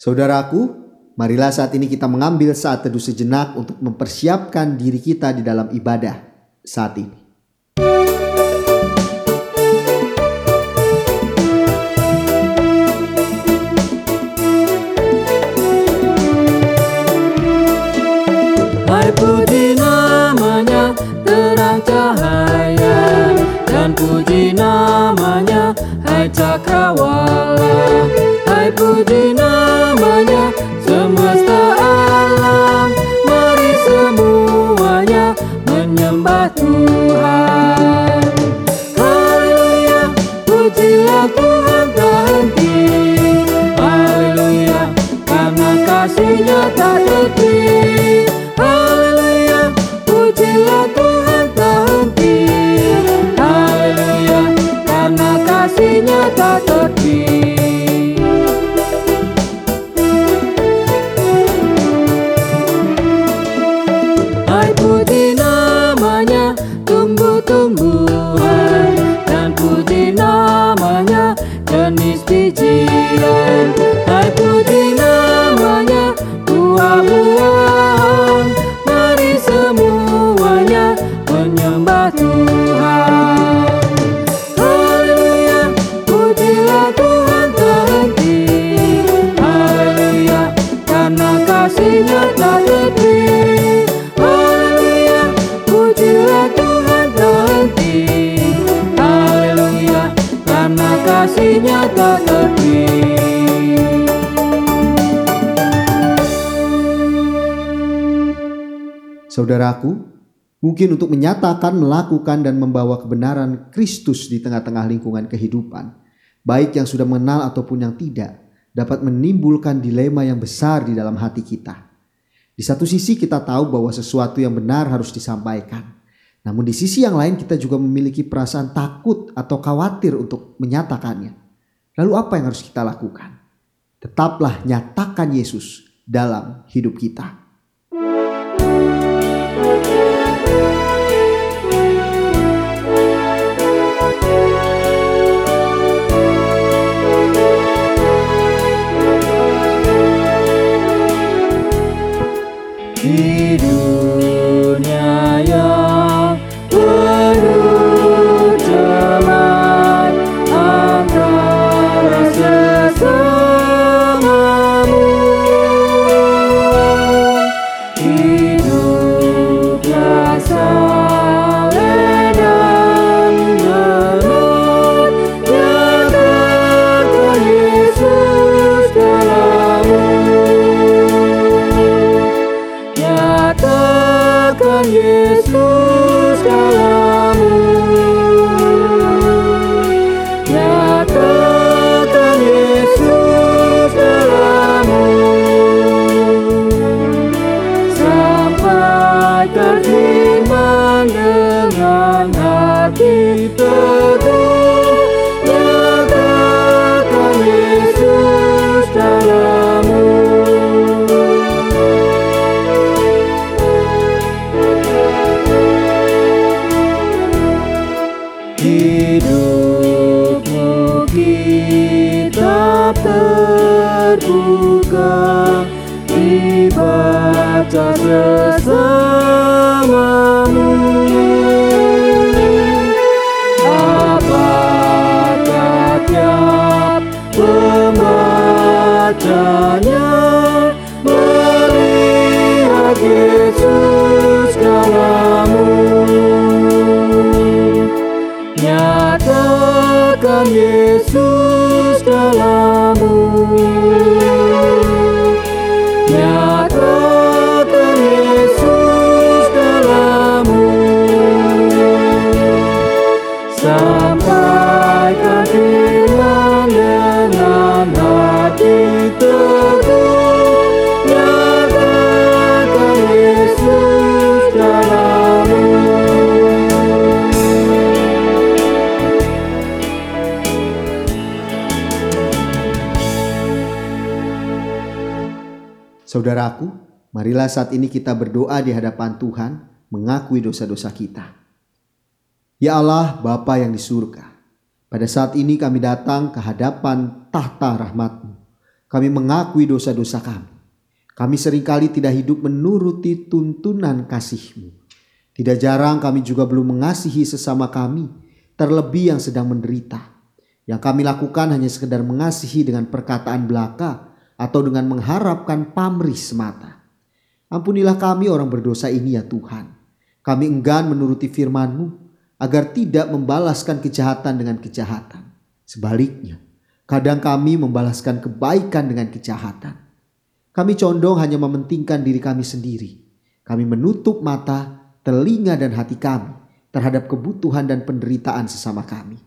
Saudaraku, marilah saat ini kita mengambil saat teduh sejenak untuk mempersiapkan diri kita di dalam ibadah saat ini. Hai puji namanya terang cahaya Dan puji namanya hai cakrawala Hai puji namanya moon. Mungkin untuk menyatakan, melakukan, dan membawa kebenaran Kristus di tengah-tengah lingkungan kehidupan, baik yang sudah mengenal ataupun yang tidak, dapat menimbulkan dilema yang besar di dalam hati kita. Di satu sisi kita tahu bahwa sesuatu yang benar harus disampaikan. Namun di sisi yang lain kita juga memiliki perasaan takut atau khawatir untuk menyatakannya. Lalu apa yang harus kita lakukan? Tetaplah nyatakan Yesus dalam hidup kita. Di hati teguh Saudaraku, marilah saat ini kita berdoa di hadapan Tuhan, mengakui dosa-dosa kita. Ya Allah, Bapa yang di surga, pada saat ini kami datang ke hadapan tahta rahmat-Mu. Kami mengakui dosa-dosa kami. Kami sering kali tidak hidup menuruti tuntunan kasih-Mu. Tidak jarang kami juga belum mengasihi sesama kami, terlebih yang sedang menderita. Yang kami lakukan hanya sekedar mengasihi dengan perkataan belaka atau dengan mengharapkan pamrih semata. Ampunilah kami orang berdosa ini ya Tuhan. Kami enggan menuruti firman-Mu agar tidak membalaskan kejahatan dengan kejahatan. Sebaliknya, kadang kami membalaskan kebaikan dengan kejahatan. Kami condong hanya mementingkan diri kami sendiri. Kami menutup mata, telinga, dan hati kami terhadap kebutuhan dan penderitaan sesama kami.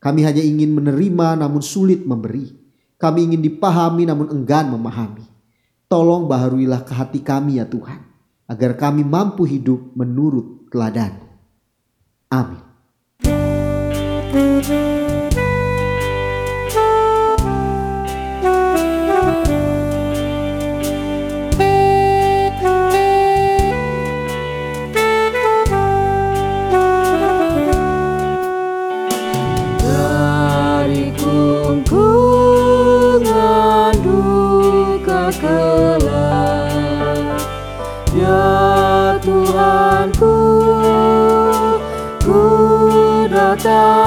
Kami hanya ingin menerima namun sulit memberi. Kami ingin dipahami namun enggan memahami. Tolong baharuilah ke hati kami ya Tuhan, agar kami mampu hidup menurut teladan. Amin. Datanglah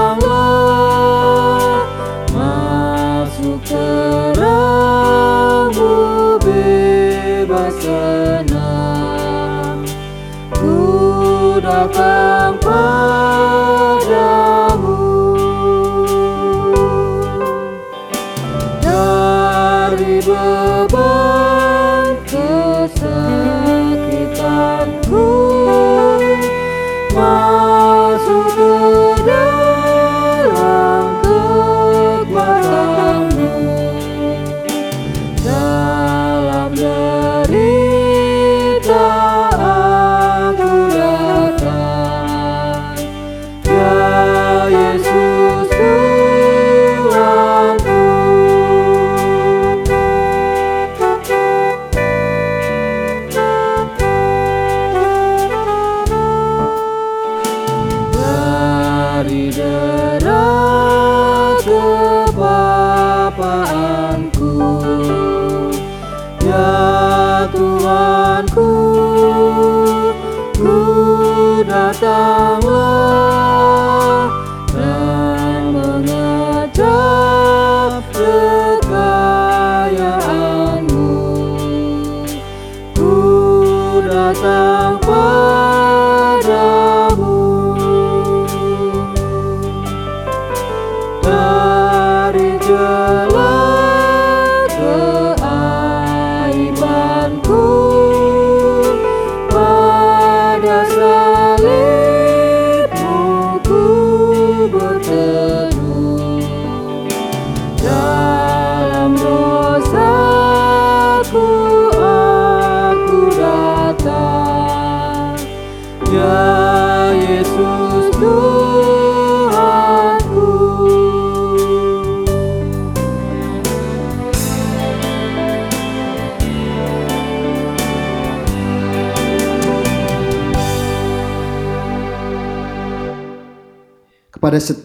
dari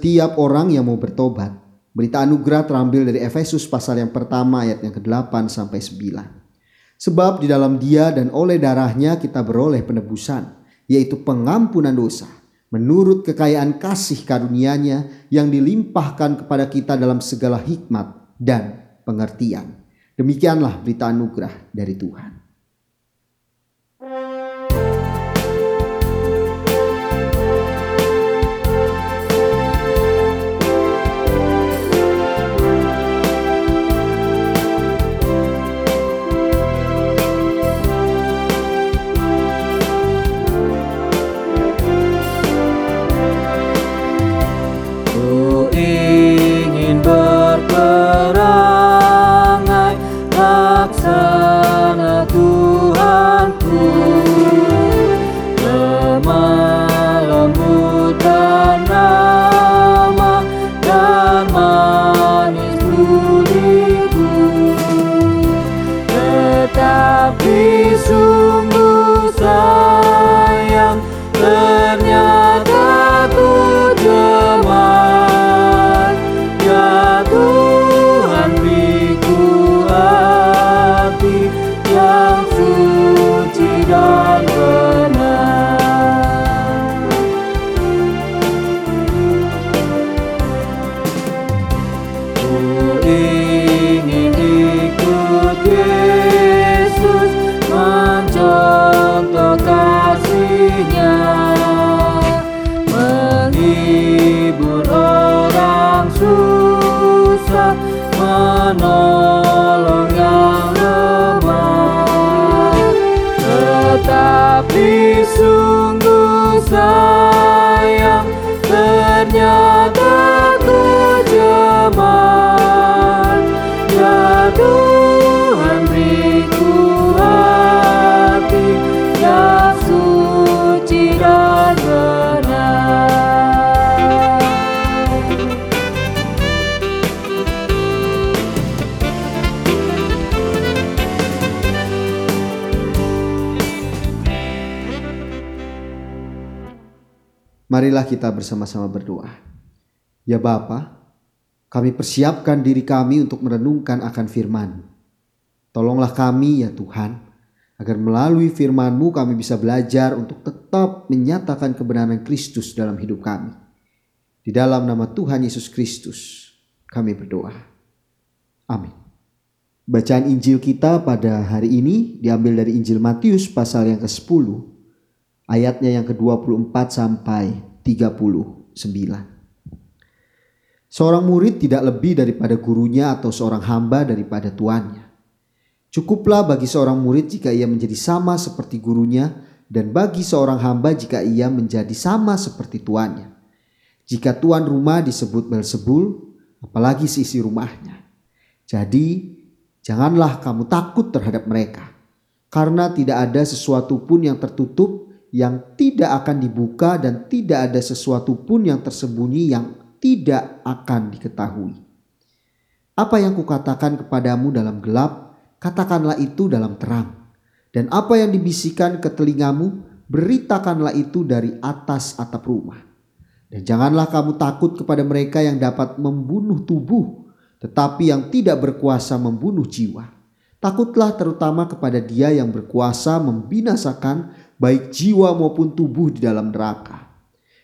setiap orang yang mau bertobat, berita anugerah terambil dari Efesus pasal yang pertama ayat yang ke-8 sampai 9. Sebab di dalam dia dan oleh darahnya kita beroleh penebusan, yaitu pengampunan dosa, menurut kekayaan kasih karunia-Nya yang dilimpahkan kepada kita dalam segala hikmat dan pengertian. Demikianlah berita anugerah dari Tuhan. Marilah kita bersama-sama berdoa. Ya Bapa, kami persiapkan diri kami untuk merenungkan akan firman. Tolonglah kami ya Tuhan, agar melalui firman-Mu kami bisa belajar untuk tetap menyatakan kebenaran Kristus dalam hidup kami. Di dalam nama Tuhan Yesus Kristus, kami berdoa. Amin. Bacaan Injil kita pada hari ini diambil dari Injil Matius pasal yang ke-10 ayatnya yang ke-24 sampai 39. Seorang murid tidak lebih daripada gurunya atau seorang hamba daripada tuannya. Cukuplah bagi seorang murid jika ia menjadi sama seperti gurunya dan bagi seorang hamba jika ia menjadi sama seperti tuannya. Jika tuan rumah disebut Belzebul, apalagi sisi rumahnya. Jadi, janganlah kamu takut terhadap mereka, karena tidak ada sesuatu pun yang tertutup yang tidak akan dibuka dan tidak ada sesuatu pun yang tersembunyi yang tidak akan diketahui. Apa yang kukatakan kepadamu dalam gelap, katakanlah itu dalam terang. Dan apa yang dibisikkan ke telingamu, beritakanlah itu dari atas atap rumah. Dan janganlah kamu takut kepada mereka yang dapat membunuh tubuh, tetapi yang tidak berkuasa membunuh jiwa. Takutlah terutama kepada dia yang berkuasa membinasakan baik jiwa maupun tubuh di dalam neraka.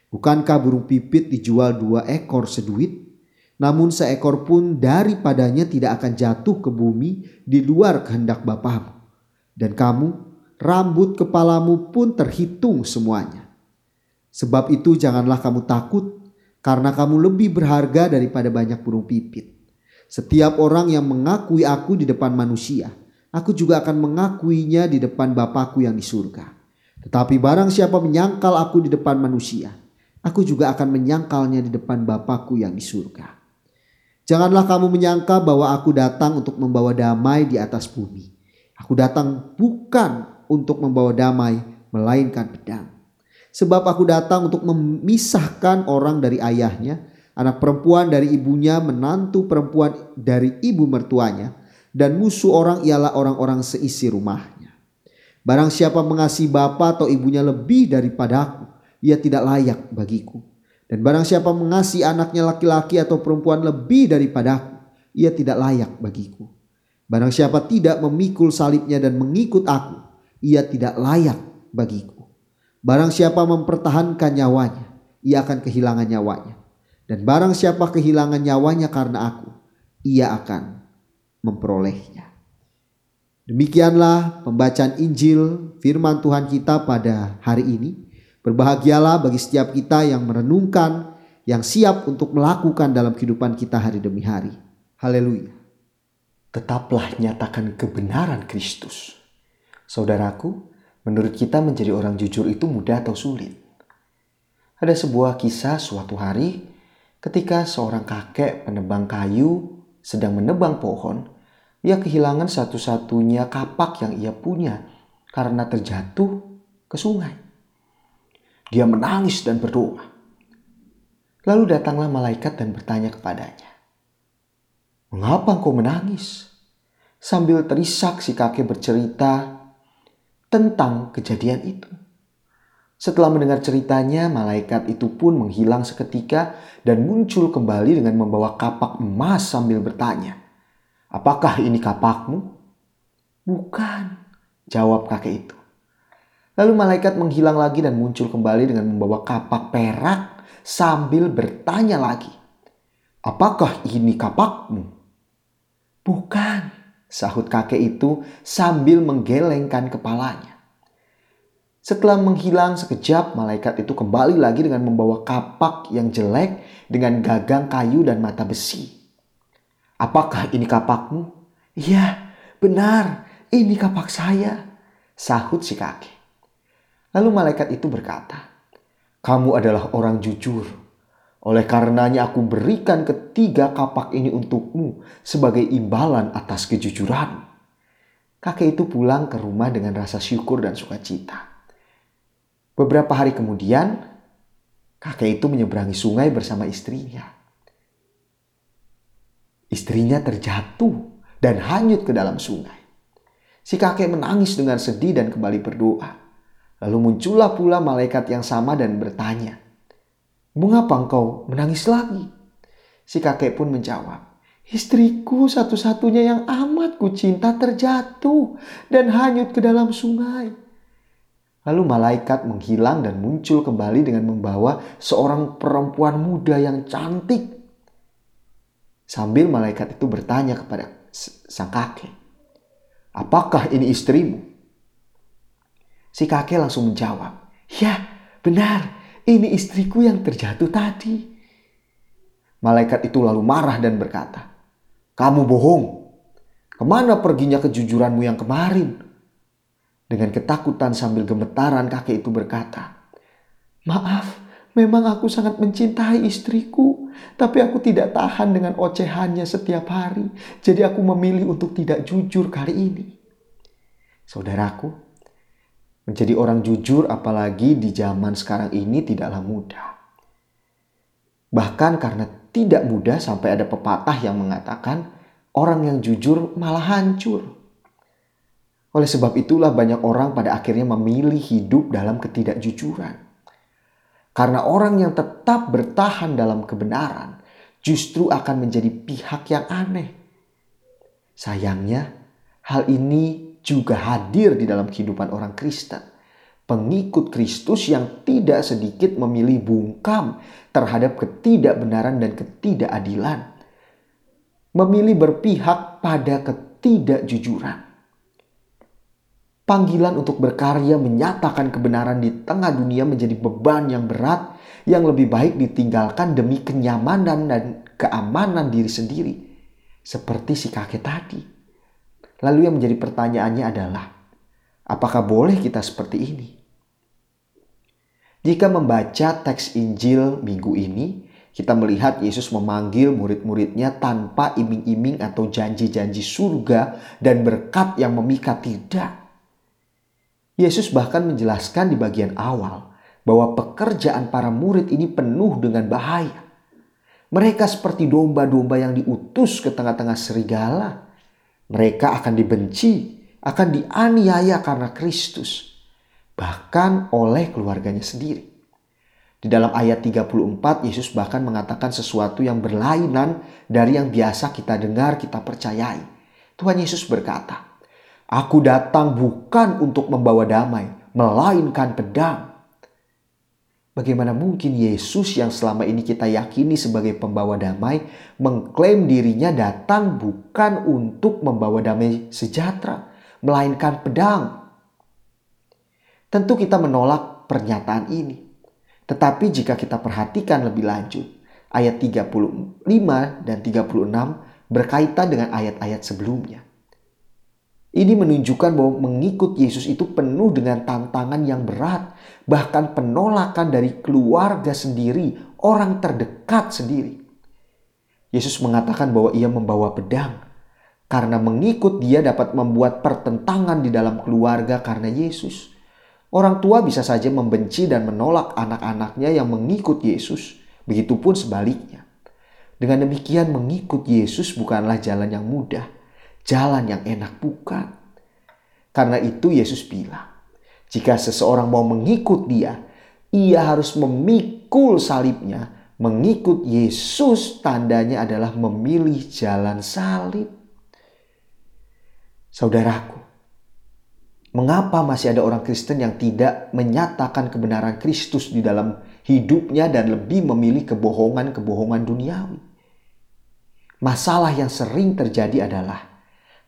Bukankah burung pipit dijual dua ekor seduit? Namun seekor pun daripadanya tidak akan jatuh ke bumi di luar kehendak Bapamu. Dan kamu, rambut kepalamu pun terhitung semuanya. Sebab itu janganlah kamu takut, karena kamu lebih berharga daripada banyak burung pipit. Setiap orang yang mengakui aku di depan manusia, aku juga akan mengakuinya di depan Bapakku yang di surga. Tetapi barang siapa menyangkal aku di depan manusia, aku juga akan menyangkalnya di depan Bapakku yang di surga. Janganlah kamu menyangka bahwa aku datang untuk membawa damai di atas bumi. Aku datang bukan untuk membawa damai, melainkan pedang. Sebab aku datang untuk memisahkan orang dari ayahnya, anak perempuan dari ibunya, menantu perempuan dari ibu mertuanya, dan musuh orang ialah orang-orang seisi rumahnya. Barang siapa mengasihi bapa atau ibunya lebih daripada aku, ia tidak layak bagiku. Dan barang siapa mengasihi anaknya laki-laki atau perempuan lebih daripada aku, ia tidak layak bagiku. Barang siapa tidak memikul salibnya dan mengikut aku, ia tidak layak bagiku. Barang siapa mempertahankan nyawanya, ia akan kehilangan nyawanya. Dan barang siapa kehilangan nyawanya karena aku, ia akan memperolehnya. Demikianlah pembacaan Injil firman Tuhan kita pada hari ini. Berbahagialah bagi setiap kita yang merenungkan, yang siap untuk melakukan dalam kehidupan kita hari demi hari. Haleluya. Tetaplah nyatakan kebenaran Kristus. Saudaraku, menurut kita menjadi orang jujur itu mudah atau sulit? Ada sebuah kisah suatu hari ketika seorang kakek penebang kayu sedang menebang pohon, ia kehilangan satu-satunya kapak yang ia punya karena terjatuh ke sungai. Dia menangis dan berdoa. Lalu datanglah malaikat dan bertanya kepadanya, "Mengapa engkau menangis?" Sambil terisak si kakek bercerita tentang kejadian itu. Setelah mendengar ceritanya, malaikat itu pun menghilang seketika dan muncul kembali dengan membawa kapak emas sambil bertanya, "Apakah ini kapakmu?" "Bukan," jawab kakek itu. Lalu malaikat menghilang lagi dan muncul kembali dengan membawa kapak perak sambil bertanya lagi. Apakah ini kapakmu? Bukan, sahut kakek itu sambil menggelengkan kepalanya. Setelah menghilang sekejap, malaikat itu kembali lagi dengan membawa kapak yang jelek dengan gagang kayu dan mata besi. Apakah ini kapakmu? Iya, benar, ini kapak saya, sahut si kakek. Lalu malaikat itu berkata, "Kamu adalah orang jujur. Oleh karenanya aku berikan ketiga kapak ini untukmu sebagai imbalan atas kejujuran." Kakek itu pulang ke rumah dengan rasa syukur dan sukacita. Beberapa hari kemudian, kakek itu menyeberangi sungai bersama istrinya. Istrinya terjatuh dan hanyut ke dalam sungai. Si kakek menangis dengan sedih dan kembali berdoa. Lalu muncullah pula malaikat yang sama dan bertanya, Mengapa engkau menangis lagi? Si kakek pun menjawab, Istriku satu-satunya yang amat ku cinta terjatuh dan hanyut ke dalam sungai. Lalu malaikat menghilang dan muncul kembali dengan membawa seorang perempuan muda yang cantik. Sambil malaikat itu bertanya kepada sang kakek, "Apakah ini istrimu?" Si kakek langsung menjawab, "Ya, benar, ini istriku yang terjatuh tadi." Malaikat itu lalu marah dan berkata, kamu bohong. Ke mana perginya kejujuranmu yang kemarin? Dengan ketakutan sambil gemetaran kakek itu berkata, Maaf, memang aku sangat mencintai istriku. Tapi aku tidak tahan dengan ocehannya setiap hari. Jadi aku memilih untuk tidak jujur kali ini. Saudaraku, menjadi orang jujur apalagi di zaman sekarang ini tidaklah mudah. Bahkan karena tidak mudah sampai ada pepatah yang mengatakan orang yang jujur malah hancur. Oleh sebab itulah banyak orang pada akhirnya memilih hidup dalam ketidakjujuran. Karena orang yang tetap bertahan dalam kebenaran justru akan menjadi pihak yang aneh. Sayangnya, hal ini juga hadir di dalam kehidupan orang Kristen pengikut Kristus yang tidak sedikit memilih bungkam terhadap ketidakbenaran dan ketidakadilan. Memilih berpihak pada ketidakjujuran. Panggilan untuk berkarya menyatakan kebenaran di tengah dunia menjadi beban yang berat yang lebih baik ditinggalkan demi kenyamanan dan keamanan diri sendiri. Seperti si kakek tadi. Lalu yang menjadi pertanyaannya adalah, apakah boleh kita seperti ini? Jika membaca teks Injil minggu ini, kita melihat Yesus memanggil murid-muridnya tanpa iming-iming atau janji-janji surga dan berkat yang memikat tidak. Yesus bahkan menjelaskan di bagian awal bahwa pekerjaan para murid ini penuh dengan bahaya. Mereka seperti domba-domba yang diutus ke tengah-tengah serigala. Mereka akan dibenci, akan dianiaya karena Kristus bahkan oleh keluarganya sendiri. Di dalam ayat 34 Yesus bahkan mengatakan sesuatu yang berlainan dari yang biasa kita dengar, kita percayai. Tuhan Yesus berkata, Aku datang bukan untuk membawa damai, melainkan pedang. Bagaimana mungkin Yesus yang selama ini kita yakini sebagai pembawa damai mengklaim dirinya datang bukan untuk membawa damai sejahtera, melainkan pedang. Tentu kita menolak pernyataan ini. Tetapi jika kita perhatikan lebih lanjut, ayat 35 dan 36 berkaitan dengan ayat-ayat sebelumnya. Ini menunjukkan bahwa mengikut Yesus itu penuh dengan tantangan yang berat, bahkan penolakan dari keluarga sendiri, orang terdekat sendiri. Yesus mengatakan bahwa ia membawa pedang karena mengikut dia dapat membuat pertentangan di dalam keluarga karena Yesus. Orang tua bisa saja membenci dan menolak anak-anaknya yang mengikut Yesus, begitupun sebaliknya. Dengan demikian, mengikut Yesus bukanlah jalan yang mudah, jalan yang enak, bukan. Karena itu, Yesus bilang, jika seseorang mau mengikut Dia, ia harus memikul salibnya. Mengikut Yesus, tandanya adalah memilih jalan salib. Saudaraku, Mengapa masih ada orang Kristen yang tidak menyatakan kebenaran Kristus di dalam hidupnya dan lebih memilih kebohongan-kebohongan duniawi? Masalah yang sering terjadi adalah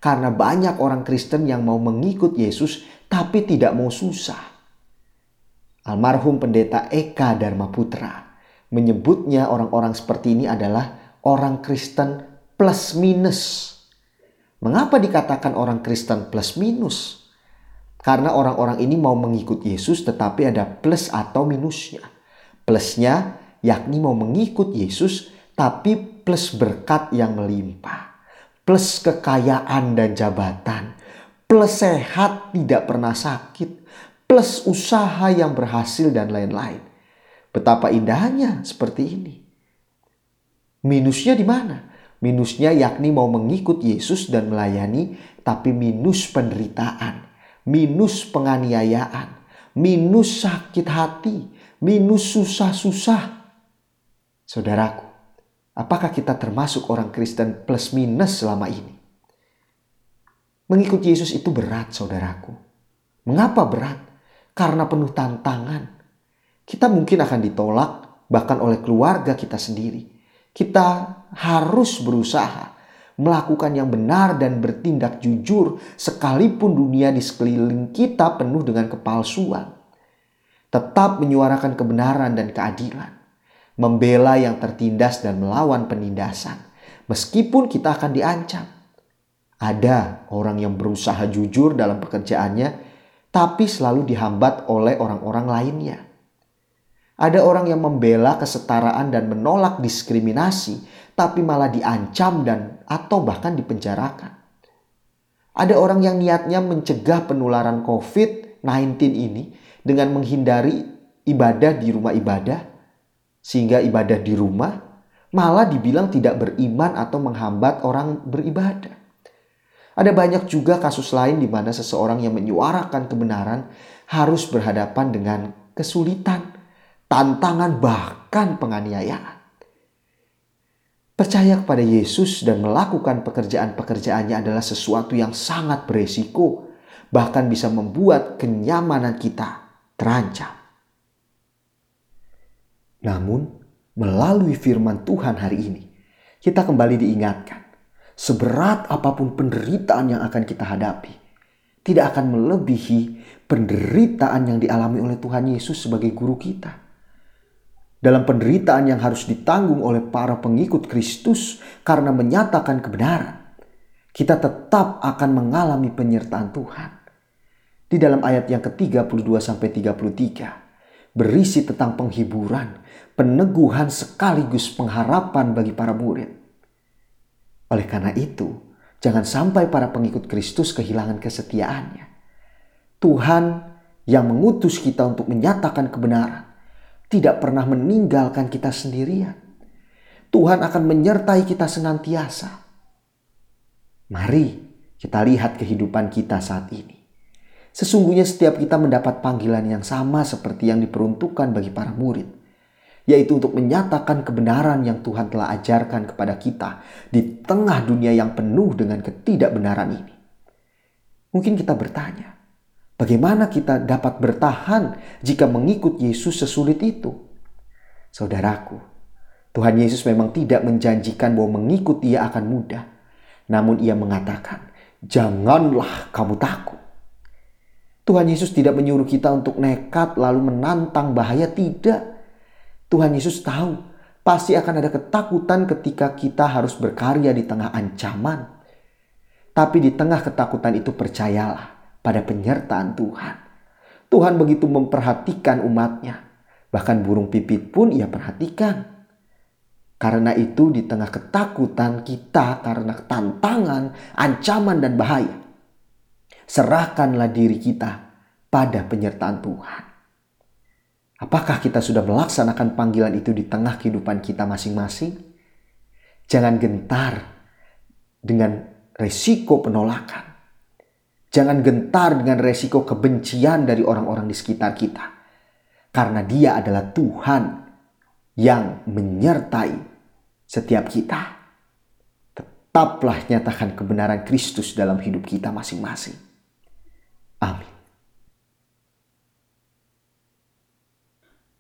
karena banyak orang Kristen yang mau mengikut Yesus tapi tidak mau susah. Almarhum pendeta Eka Dharma Putra menyebutnya orang-orang seperti ini adalah orang Kristen plus minus. Mengapa dikatakan orang Kristen plus minus? Karena orang-orang ini mau mengikut Yesus tetapi ada plus atau minusnya. Plusnya yakni mau mengikut Yesus tapi plus berkat yang melimpah. Plus kekayaan dan jabatan. Plus sehat tidak pernah sakit. Plus usaha yang berhasil dan lain-lain. Betapa indahnya seperti ini. Minusnya di mana? Minusnya yakni mau mengikut Yesus dan melayani tapi minus penderitaan minus penganiayaan, minus sakit hati, minus susah-susah. Saudaraku, apakah kita termasuk orang Kristen plus minus selama ini? Mengikut Yesus itu berat, saudaraku. Mengapa berat? Karena penuh tantangan. Kita mungkin akan ditolak, bahkan oleh keluarga kita sendiri. Kita harus berusaha melakukan yang benar dan bertindak jujur sekalipun dunia di sekeliling kita penuh dengan kepalsuan. Tetap menyuarakan kebenaran dan keadilan. Membela yang tertindas dan melawan penindasan. Meskipun kita akan diancam. Ada orang yang berusaha jujur dalam pekerjaannya tapi selalu dihambat oleh orang-orang lainnya. Ada orang yang membela kesetaraan dan menolak diskriminasi tapi malah diancam dan atau bahkan dipenjarakan. Ada orang yang niatnya mencegah penularan COVID-19 ini dengan menghindari ibadah di rumah ibadah sehingga ibadah di rumah malah dibilang tidak beriman atau menghambat orang beribadah. Ada banyak juga kasus lain di mana seseorang yang menyuarakan kebenaran harus berhadapan dengan kesulitan, tantangan bahkan penganiayaan. Percaya kepada Yesus dan melakukan pekerjaan-pekerjaannya adalah sesuatu yang sangat beresiko, bahkan bisa membuat kenyamanan kita terancam. Namun, melalui firman Tuhan hari ini, kita kembali diingatkan, seberat apa pun penderitaan yang akan kita hadapi, tidak akan melebihi penderitaan yang dialami oleh Tuhan Yesus sebagai guru kita dalam penderitaan yang harus ditanggung oleh para pengikut Kristus karena menyatakan kebenaran, kita tetap akan mengalami penyertaan Tuhan. Di dalam ayat yang ke-32 sampai 33 berisi tentang penghiburan, peneguhan sekaligus pengharapan bagi para murid. Oleh karena itu, jangan sampai para pengikut Kristus kehilangan kesetiaannya. Tuhan yang mengutus kita untuk menyatakan kebenaran tidak pernah meninggalkan kita sendirian. Tuhan akan menyertai kita senantiasa. Mari kita lihat kehidupan kita saat ini. Sesungguhnya setiap kita mendapat panggilan yang sama seperti yang diperuntukkan bagi para murid, yaitu untuk menyatakan kebenaran yang Tuhan telah ajarkan kepada kita di tengah dunia yang penuh dengan ketidakbenaran ini. Mungkin kita bertanya, Bagaimana kita dapat bertahan jika mengikut Yesus sesulit itu? Saudaraku, Tuhan Yesus memang tidak menjanjikan bahwa mengikut dia akan mudah. Namun ia mengatakan, janganlah kamu takut. Tuhan Yesus tidak menyuruh kita untuk nekat lalu menantang bahaya, tidak. Tuhan Yesus tahu pasti akan ada ketakutan ketika kita harus berkarya di tengah ancaman. Tapi di tengah ketakutan itu percayalah, pada penyertaan Tuhan. Tuhan begitu memperhatikan umatnya. Bahkan burung pipit pun ia perhatikan. Karena itu di tengah ketakutan kita karena tantangan, ancaman dan bahaya. Serahkanlah diri kita pada penyertaan Tuhan. Apakah kita sudah melaksanakan panggilan itu di tengah kehidupan kita masing-masing? Jangan gentar dengan resiko penolakan. Jangan gentar dengan resiko kebencian dari orang-orang di sekitar kita. Karena dia adalah Tuhan yang menyertai setiap kita. Tetaplah nyatakan kebenaran Kristus dalam hidup kita masing-masing. Amin.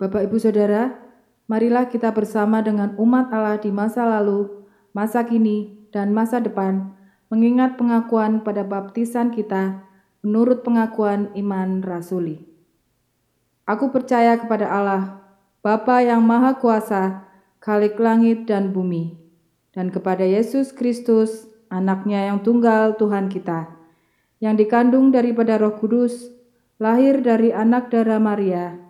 Bapak Ibu Saudara, marilah kita bersama dengan umat Allah di masa lalu, masa kini, dan masa depan mengingat pengakuan pada baptisan kita menurut pengakuan iman rasuli. Aku percaya kepada Allah, Bapa yang Maha Kuasa, Khalik langit dan bumi, dan kepada Yesus Kristus, anaknya yang tunggal Tuhan kita, yang dikandung daripada Roh Kudus, lahir dari anak darah Maria,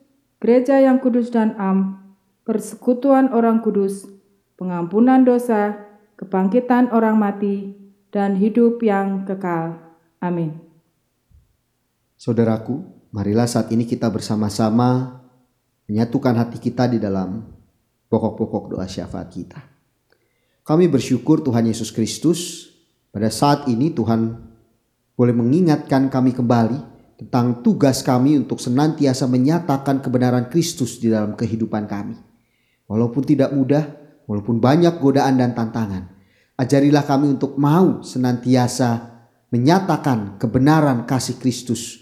gereja yang kudus dan am, persekutuan orang kudus, pengampunan dosa, kebangkitan orang mati, dan hidup yang kekal. Amin. Saudaraku, marilah saat ini kita bersama-sama menyatukan hati kita di dalam pokok-pokok doa syafaat kita. Kami bersyukur Tuhan Yesus Kristus pada saat ini Tuhan boleh mengingatkan kami kembali tentang tugas kami untuk senantiasa menyatakan kebenaran Kristus di dalam kehidupan kami. Walaupun tidak mudah, walaupun banyak godaan dan tantangan, ajarilah kami untuk mau senantiasa menyatakan kebenaran kasih Kristus.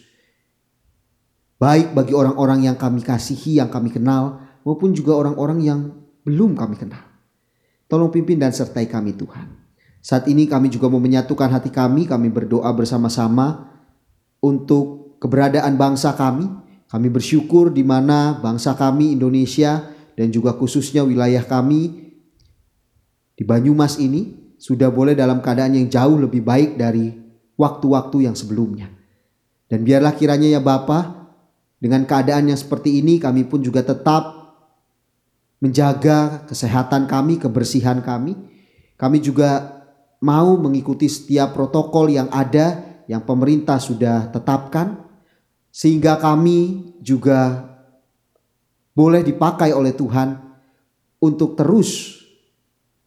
Baik bagi orang-orang yang kami kasihi, yang kami kenal, maupun juga orang-orang yang belum kami kenal. Tolong pimpin dan sertai kami Tuhan. Saat ini kami juga mau menyatukan hati kami, kami berdoa bersama-sama untuk keberadaan bangsa kami. Kami bersyukur di mana bangsa kami Indonesia dan juga khususnya wilayah kami di Banyumas ini sudah boleh dalam keadaan yang jauh lebih baik dari waktu-waktu yang sebelumnya. Dan biarlah kiranya ya Bapa, dengan keadaan yang seperti ini kami pun juga tetap menjaga kesehatan kami, kebersihan kami. Kami juga mau mengikuti setiap protokol yang ada yang pemerintah sudah tetapkan sehingga kami juga boleh dipakai oleh Tuhan untuk terus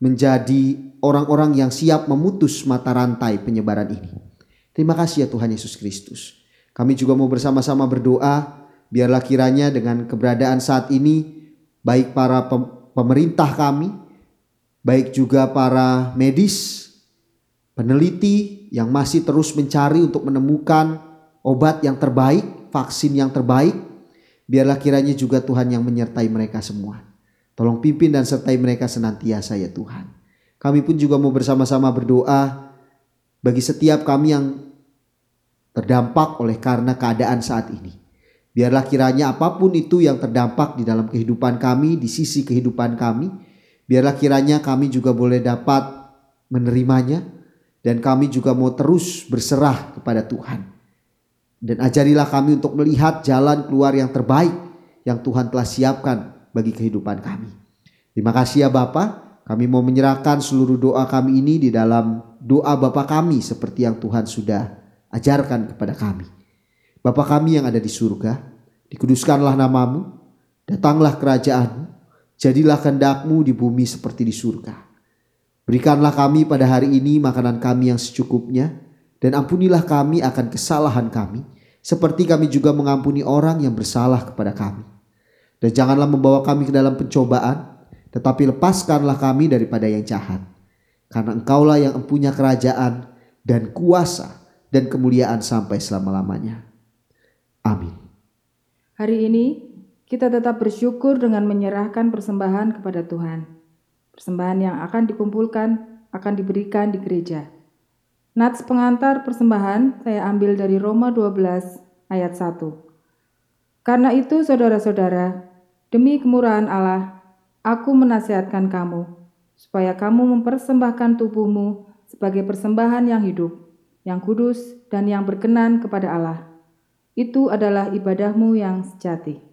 menjadi orang-orang yang siap memutus mata rantai penyebaran ini. Terima kasih ya Tuhan Yesus Kristus. Kami juga mau bersama-sama berdoa biarlah kiranya dengan keberadaan saat ini baik para pemerintah kami, baik juga para medis, peneliti yang masih terus mencari untuk menemukan obat yang terbaik, vaksin yang terbaik, biarlah kiranya juga Tuhan yang menyertai mereka semua. Tolong pimpin dan sertai mereka senantiasa ya Tuhan. Kami pun juga mau bersama-sama berdoa bagi setiap kami yang terdampak oleh karena keadaan saat ini. Biarlah kiranya apa pun itu yang terdampak di dalam kehidupan kami, di sisi kehidupan kami, biarlah kiranya kami juga boleh dapat menerimanya, dan kami juga mau terus berserah kepada Tuhan. Dan ajarilah kami untuk melihat jalan keluar yang terbaik yang Tuhan telah siapkan bagi kehidupan kami. Terima kasih ya Bapak, kami mau menyerahkan seluruh doa kami ini di dalam doa Bapa kami seperti yang Tuhan sudah ajarkan kepada kami. Bapa kami yang ada di surga, dikuduskanlah namamu, datanglah kerajaanmu, jadilah kehendakmu di bumi seperti di surga. Berikanlah kami pada hari ini makanan kami yang secukupnya, dan ampunilah kami akan kesalahan kami, seperti kami juga mengampuni orang yang bersalah kepada kami. Dan janganlah membawa kami ke dalam pencobaan, tetapi lepaskanlah kami daripada yang jahat. Karena engkaulah yang empunya kerajaan dan kuasa dan kemuliaan sampai selama-lamanya. Amin. Hari ini kita tetap bersyukur dengan menyerahkan persembahan kepada Tuhan. Persembahan yang akan dikumpulkan akan diberikan di gereja. Nats pengantar persembahan saya ambil dari Roma 12 ayat 1. Karena itu saudara-saudara, demi kemurahan Allah, aku menasihatkan kamu supaya kamu mempersembahkan tubuhmu sebagai persembahan yang hidup, yang kudus dan yang berkenan kepada Allah. Itu adalah ibadahmu yang sejati.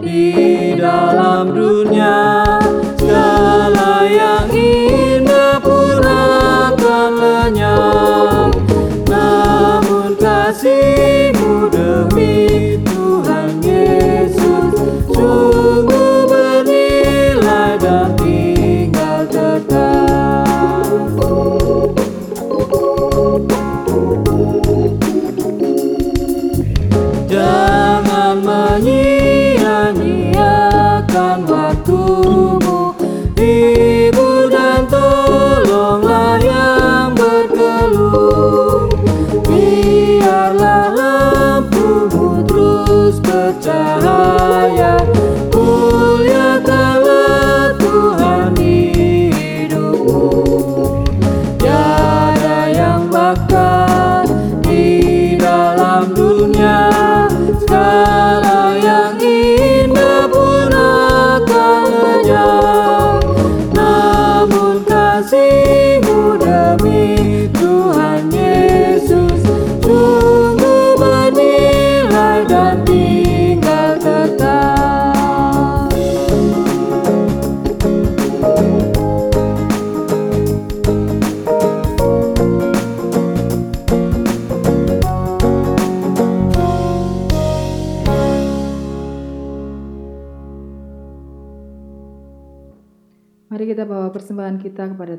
di dalam dunia.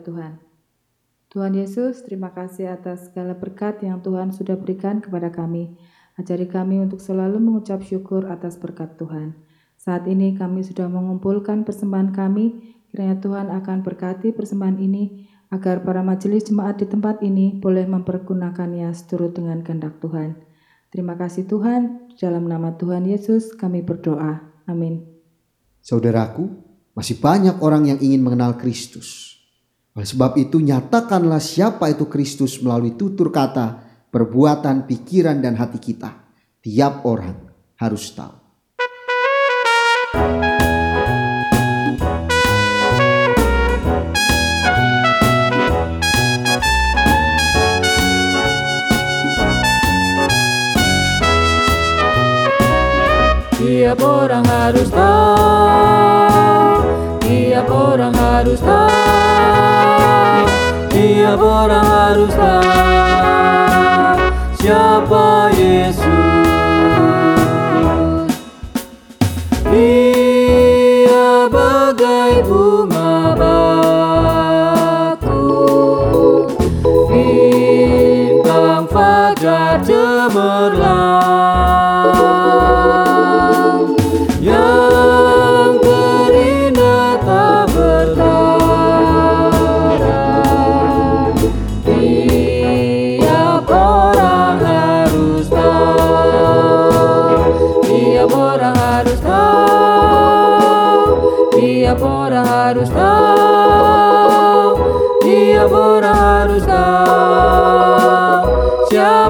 Tuhan. Tuhan Yesus, terima kasih atas segala berkat yang Tuhan sudah berikan kepada kami. Ajari kami untuk selalu mengucap syukur atas berkat Tuhan. Saat ini kami sudah mengumpulkan persembahan kami, kiranya Tuhan akan berkati persembahan ini agar para majelis jemaat di tempat ini boleh mempergunakannya seturut dengan kehendak Tuhan. Terima kasih Tuhan, dalam nama Tuhan Yesus kami berdoa. Amin. Saudaraku, masih banyak orang yang ingin mengenal Kristus. Oleh sebab itu nyatakanlah siapa itu Kristus melalui tutur kata, perbuatan, pikiran, dan hati kita. Tiap orang harus tahu. Tiap orang harus tahu Tiap orang harus tahu Tiap orang harus tahu Siapa Yesus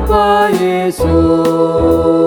Siapa Yesus Dia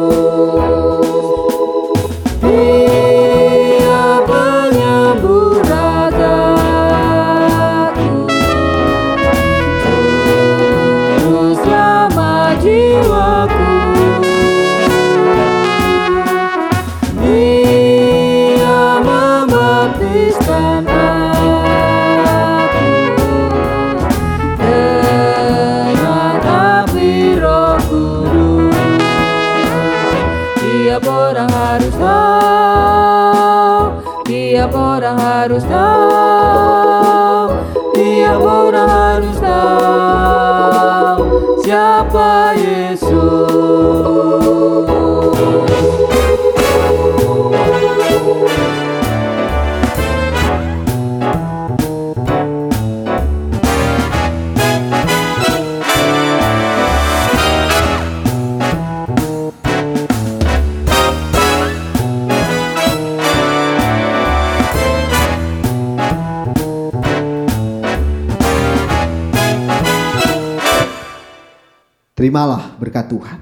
Terimalah berkat Tuhan.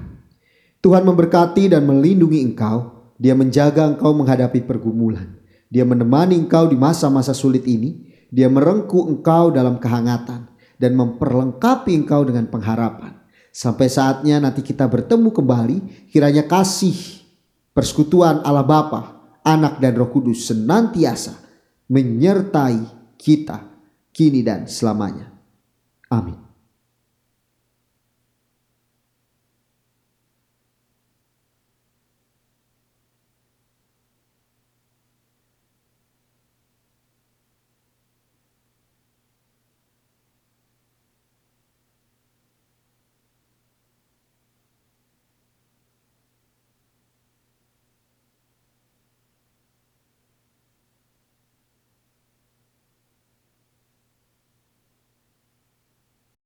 Tuhan memberkati dan melindungi engkau. Dia menjaga engkau menghadapi pergumulan. Dia menemani engkau di masa-masa sulit ini. Dia merengkuh engkau dalam kehangatan dan memperlengkapi engkau dengan pengharapan. Sampai saatnya nanti kita bertemu kembali, kiranya kasih persekutuan Allah Bapa, Anak dan Roh Kudus senantiasa menyertai kita kini dan selamanya. Amin.